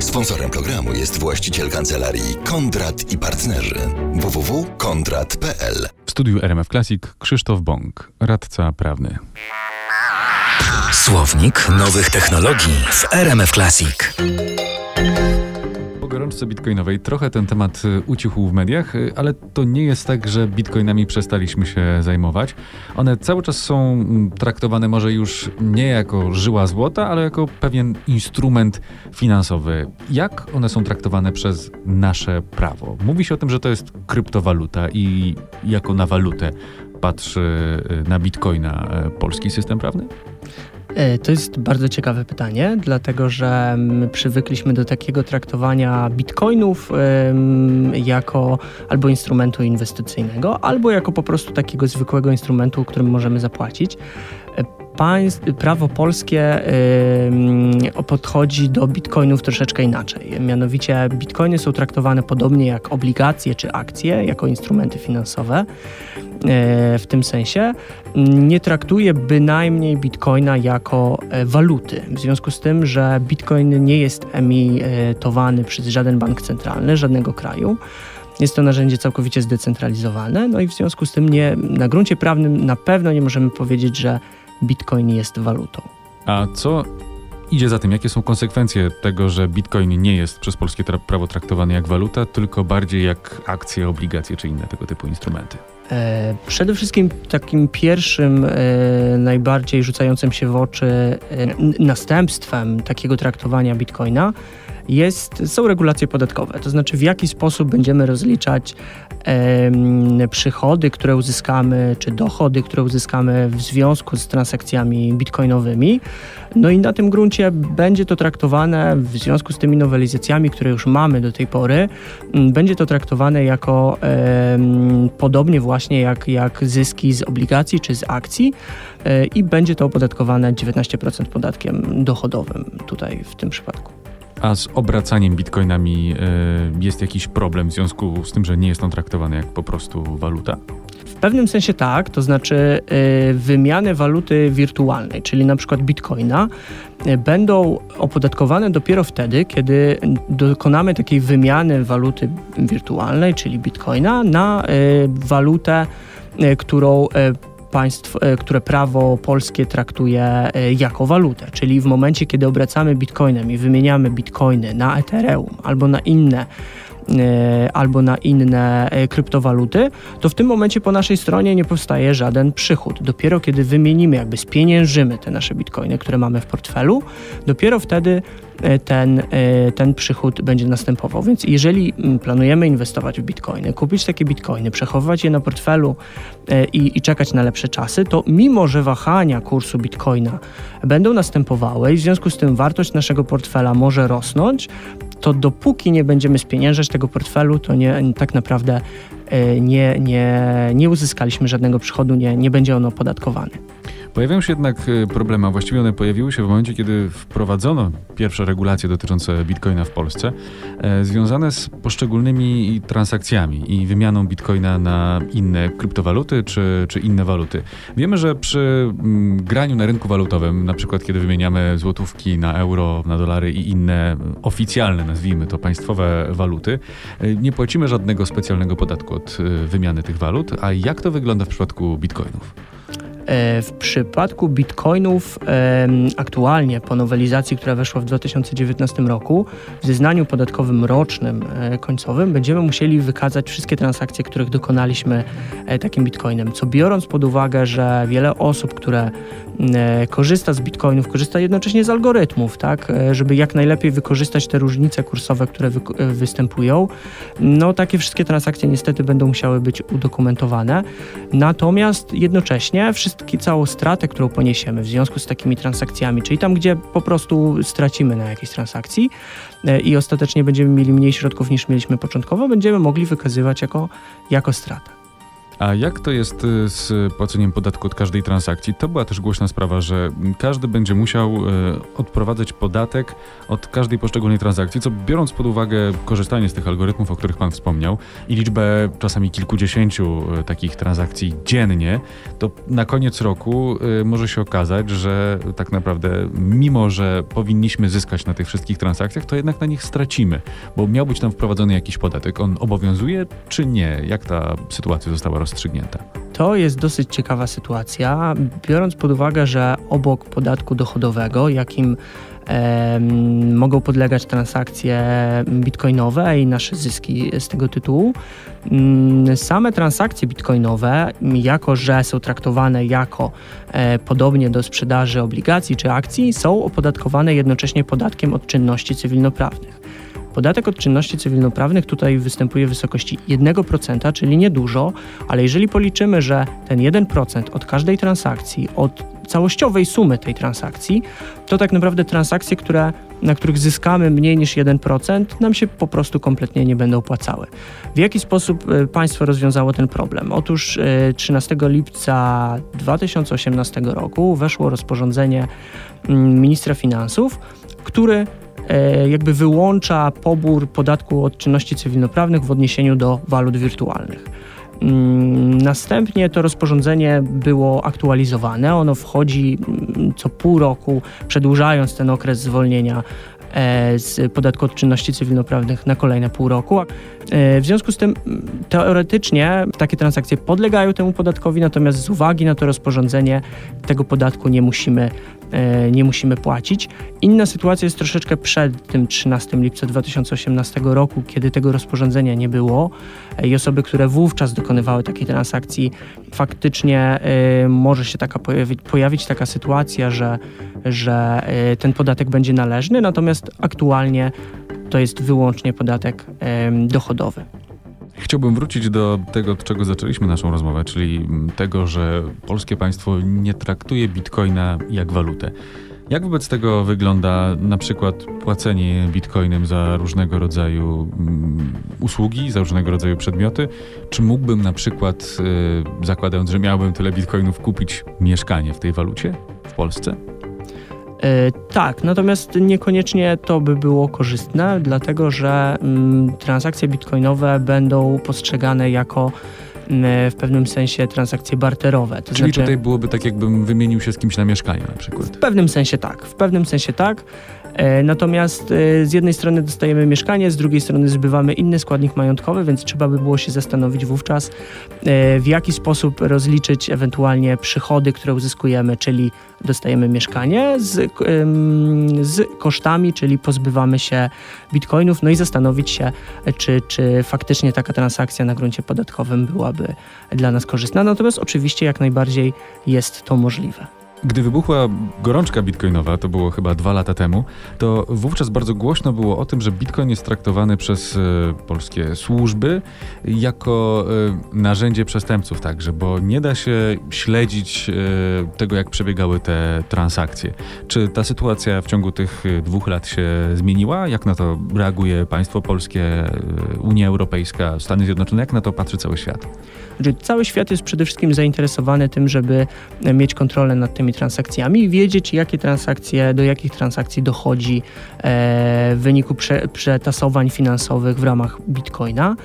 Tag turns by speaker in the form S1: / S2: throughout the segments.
S1: Sponsorem programu jest właściciel kancelarii Kondrat i Partnerzy www.kondrat.pl.
S2: W studiu RMF Classic Krzysztof Bąk, radca prawny.
S1: Słownik nowych technologii w RMF Classic.
S2: Gorączce bitcoinowej trochę ten temat y, ucichł w mediach, y, ale to nie jest tak, że bitcoinami przestaliśmy się zajmować. One cały czas są mm, traktowane może już nie jako żyła złota, ale jako pewien instrument finansowy. Jak one są traktowane przez nasze prawo? Mówi się o tym, że to jest kryptowaluta i jako na walutę patrzy y, na bitcoina polski system prawny?
S3: E, to jest bardzo ciekawe pytanie, dlatego że my przywykliśmy do takiego traktowania bitcoinów jako albo instrumentu inwestycyjnego, albo jako po prostu takiego zwykłego instrumentu, którym możemy zapłacić. Państw, prawo polskie podchodzi do bitcoinów troszeczkę inaczej. Mianowicie bitcoiny są traktowane podobnie jak obligacje czy akcje, jako instrumenty finansowe. E, w tym sensie, nie traktuje bynajmniej bitcoina jako e, waluty. W związku z tym, że bitcoin nie jest emitowany przez żaden bank centralny, żadnego kraju. Jest to narzędzie całkowicie zdecentralizowane, no i w związku z tym nie, na gruncie prawnym na pewno nie możemy powiedzieć, że bitcoin jest walutą.
S2: A co idzie za tym? Jakie są konsekwencje tego, że bitcoin nie jest przez polskie prawo traktowany jak waluta, tylko bardziej jak akcje, obligacje czy inne tego typu instrumenty?
S3: E, przede wszystkim takim pierwszym, e, najbardziej rzucającym się w oczy e, następstwem takiego traktowania bitcoina jest, są regulacje podatkowe. To znaczy, w jaki sposób będziemy rozliczać e, przychody, które uzyskamy, czy dochody, które uzyskamy w związku z transakcjami bitcoinowymi. No i na tym gruncie będzie to traktowane w związku z tymi nowelizacjami, które już mamy do tej pory, będzie to traktowane jako e, podobnie właśnie jak, jak zyski z obligacji czy z akcji e, i będzie to opodatkowane 19% podatkiem dochodowym tutaj w tym przypadku.
S2: A z obracaniem bitcoinami y, jest jakiś problem w związku z tym, że nie jest on traktowany jak po prostu waluta?
S3: W pewnym sensie tak, to znaczy y, wymiany waluty wirtualnej, czyli na przykład bitcoina, y, będą opodatkowane dopiero wtedy, kiedy dokonamy takiej wymiany waluty wirtualnej, czyli bitcoina, na walutę, którą państw, e, które prawo polskie traktuje e, jako walutę. Czyli w momencie, kiedy obracamy bitcoinem i wymieniamy bitcoiny na Ethereum albo na inne e, albo na inne kryptowaluty, to w tym momencie po naszej stronie nie powstaje żaden przychód. Dopiero kiedy wymienimy, jakby spieniężymy te nasze bitcoiny, które mamy w portfelu, dopiero wtedy ten, e, ten przychód będzie następował. Więc jeżeli mm, planujemy inwestować w bitcoiny, kupić takie bitcoiny, przechowywać je na portfelu e, i, i czekać na lepsze czasy, to mimo, że wahania kursu bitcoina będą następowały i w związku z tym wartość naszego portfela może rosnąć, to dopóki nie będziemy spieniężać tego portfelu, to nie, tak naprawdę nie, nie, nie uzyskaliśmy żadnego przychodu, nie, nie będzie on opodatkowany.
S2: Pojawiają się jednak e, problemy, a właściwie one pojawiły się w momencie, kiedy wprowadzono pierwsze regulacje dotyczące bitcoina w Polsce, e, związane z poszczególnymi transakcjami i wymianą bitcoina na inne kryptowaluty czy, czy inne waluty. Wiemy, że przy mm, graniu na rynku walutowym, na przykład kiedy wymieniamy złotówki na euro, na dolary i inne oficjalne, nazwijmy to państwowe waluty, e, nie płacimy żadnego specjalnego podatku od wymiany tych walut. A jak to wygląda w przypadku bitcoinów?
S3: E, w przypadku bitcoinów aktualnie po nowelizacji, która weszła w 2019 roku, w zeznaniu podatkowym rocznym e, końcowym będziemy musieli wykazać wszystkie transakcje, których dokonaliśmy e, takim bitcoinem. Co biorąc pod uwagę, że wiele osób, które korzysta z bitcoinów, korzysta jednocześnie z algorytmów, tak, żeby jak najlepiej wykorzystać te różnice kursowe, które wy występują, no takie wszystkie transakcje niestety będą musiały być udokumentowane. Natomiast jednocześnie wszystkie całą stratę, którą poniesiemy w związku z takimi transakcjami, czyli tam, gdzie po prostu stracimy na jakiejś transakcji e, i ostatecznie będziemy mieli mniej środków niż mieliśmy początkowo, będziemy mogli wykazywać jako, jako stratę.
S2: A jak to jest y, z płaceniem podatku od każdej transakcji? To była też głośna sprawa, że każdy będzie musiał y, odprowadzać podatek od każdej poszczególnej transakcji, co biorąc pod uwagę korzystanie z tych algorytmów, o których Pan wspomniał i liczbę czasami kilkudziesięciu y, takich transakcji dziennie, to na koniec roku może się okazać, że tak naprawdę mimo, że powinniśmy zyskać na tych wszystkich transakcjach, to jednak na nich stracimy, bo miał być tam wprowadzony jakiś podatek. On obowiązuje czy nie? Jak ta sytuacja została rozstrzygnięta?
S3: To jest dosyć ciekawa sytuacja, biorąc pod uwagę, że obok podatku dochodowego, jakim e, mogą podlegać transakcje bitcoinowe i nasze zyski z tego tytułu, mm, same transakcje bitcoinowe, jako że są traktowane jako e, podobnie do sprzedaży obligacji czy akcji, są opodatkowane jednocześnie podatkiem od czynności cywilnoprawnych. Podatek od czynności cywilnoprawnych tutaj występuje w wysokości 1%, czyli niedużo, ale jeżeli policzymy, że ten 1% od każdej transakcji, od całościowej sumy tej transakcji, to tak naprawdę transakcje, które, na których zyskamy mniej niż 1%, nam się po prostu kompletnie nie będą opłacały. W jaki sposób e, państwo rozwiązało ten problem? Otóż 13 e, lipca 2018 roku weszło rozporządzenie mm, ministra finansów, który jakby wyłącza pobór podatku od czynności cywilnoprawnych w odniesieniu do walut wirtualnych. Mm, następnie to rozporządzenie było aktualizowane. Ono wchodzi mm, co pół roku, przedłużając ten okres zwolnienia e, z podatku od czynności cywilnoprawnych na kolejne pół roku. E, w związku z tym teoretycznie takie transakcje podlegają temu podatkowi, natomiast z uwagi na to rozporządzenie tego podatku nie musimy E, nie musimy płacić. Inna sytuacja jest troszeczkę przed tym 13 lipca 2018 roku, kiedy tego rozporządzenia nie było e, i osoby, które wówczas dokonywały takiej transakcji, faktycznie e, może się taka pojawić, pojawić taka sytuacja, że, że ten podatek będzie należny, natomiast aktualnie to jest wyłącznie podatek dochodowy.
S2: Chciałbym wrócić do tego, od czego zaczęliśmy naszą rozmowę, czyli tego, że polskie państwo nie traktuje bitcoina jak walutę. Jak wobec tego wygląda na przykład płacenie bitcoinem za różnego rodzaju mm, usługi, za różnego rodzaju przedmioty? Czy mógłbym na przykład, yy, zakładając, że miałbym tyle bitcoinów, kupić mieszkanie w tej walucie w Polsce?
S3: E, tak, natomiast niekoniecznie to by było korzystne, dlatego że mm, transakcje bitcoinowe będą postrzegane jako mm, w pewnym sensie transakcje barterowe.
S2: To Czyli znaczy, tutaj byłoby tak, jakbym wymienił się z kimś na mieszkanie na przykład?
S3: W pewnym sensie tak, w pewnym sensie tak. E, natomiast e, z jednej strony dostajemy mieszkanie, z drugiej strony zbywamy inny składnik majątkowy, więc trzeba by było się zastanowić wówczas, w jaki sposób rozliczyć ewentualnie przychody, które uzyskujemy, czyli dostajemy mieszkanie z, z kosztami, czyli pozbywamy się bitcoinów, no i zastanowić się, czy, czy faktycznie taka transakcja na gruncie podatkowym byłaby dla nas korzystna. Natomiast oczywiście jak najbardziej jest to możliwe.
S2: Gdy wybuchła gorączka bitcoinowa, to było chyba dwa lata temu, to wówczas bardzo głośno było o tym, że bitcoin jest traktowany przez e, polskie służby jako e, narzędzie przestępców także, bo nie da się śledzić e, tego, jak przebiegały te transakcje. Czy ta sytuacja w ciągu tych dwóch lat się zmieniła? Jak na to reaguje państwo polskie, Unia Europejska, Stany Zjednoczone? Jak na to patrzy cały świat?
S3: Znaczy, cały świat jest przede wszystkim zainteresowany tym, żeby mieć kontrolę nad tymi transakcjami i wiedzieć, jakie transakcje, do jakich transakcji dochodzi e, w wyniku prze, przetasowań finansowych w ramach Bitcoina.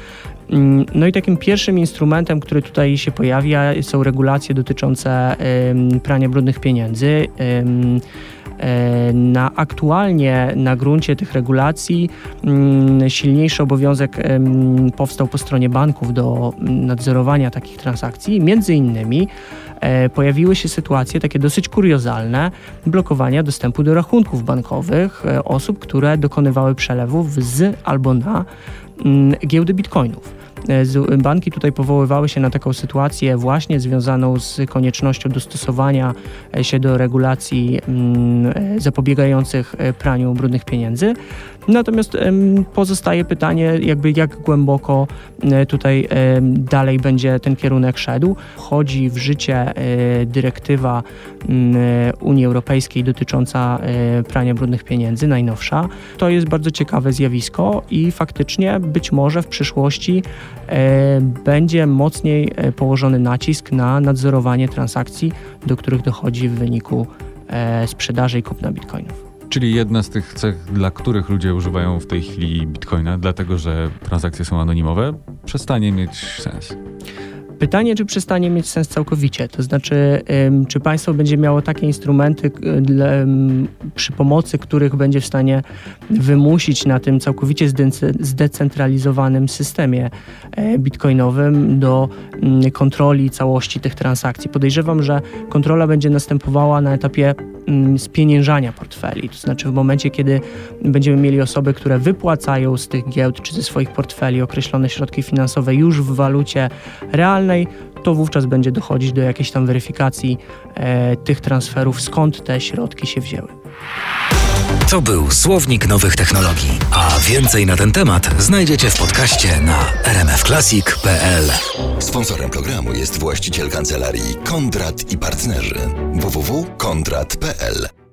S3: Mm, no i takim pierwszym instrumentem, który tutaj się pojawia, są regulacje dotyczące prania brudnych pieniędzy. E, na aktualnie na gruncie tych regulacji mm, silniejszy obowiązek powstał po stronie banków do nadzorowania takich transakcji. Między innymi e, pojawiły się sytuacje takie dosyć kuriozalne blokowania dostępu do rachunków bankowych e, osób, które dokonywały przelewów z albo na mm, giełdy bitcoinów. E, banki tutaj powoływały się na taką sytuację właśnie związaną z koniecznością dostosowania e, się do regulacji mm, e, zapobiegających praniu brudnych pieniędzy. Natomiast pozostaje pytanie, jakby jak głęboko tutaj dalej będzie ten kierunek szedł. Chodzi w życie dyrektywa mm, Unii Europejskiej dotycząca prania brudnych pieniędzy, najnowsza. To jest bardzo ciekawe zjawisko i faktycznie być może w przyszłości e, będzie mocniej e, położony nacisk na nadzorowanie transakcji, do których dochodzi w wyniku e, sprzedaży i kupna bitcoinów.
S2: Czyli jedna z tych cech, dla których ludzie używają w tej chwili bitcoina, dlatego że transakcje są anonimowe, przestanie mieć sens.
S3: Pytanie, czy przestanie mieć sens całkowicie, to znaczy, czy państwo będzie miało takie instrumenty, przy pomocy których będzie w stanie wymusić na tym całkowicie zde- zdecentralizowanym systemie e, bitcoinowym do mm, kontroli całości tych transakcji. Podejrzewam, że kontrola będzie następowała na etapie spieniężania portfeli, to znaczy w momencie, kiedy będziemy mieli osoby, które wypłacają z tych giełd czy ze swoich portfeli określone środki finansowe już w walucie realnej, to wówczas będzie dochodzić do jakiejś tam weryfikacji e, tych transferów, skąd te środki się wzięły.
S4: To był Słownik Nowych Technologii, a więcej na ten temat znajdziecie w podcaście na rmfclassic.pl.
S1: Sponsorem programu jest właściciel kancelarii Kondrat i Partnerzy. www.kondrat.pl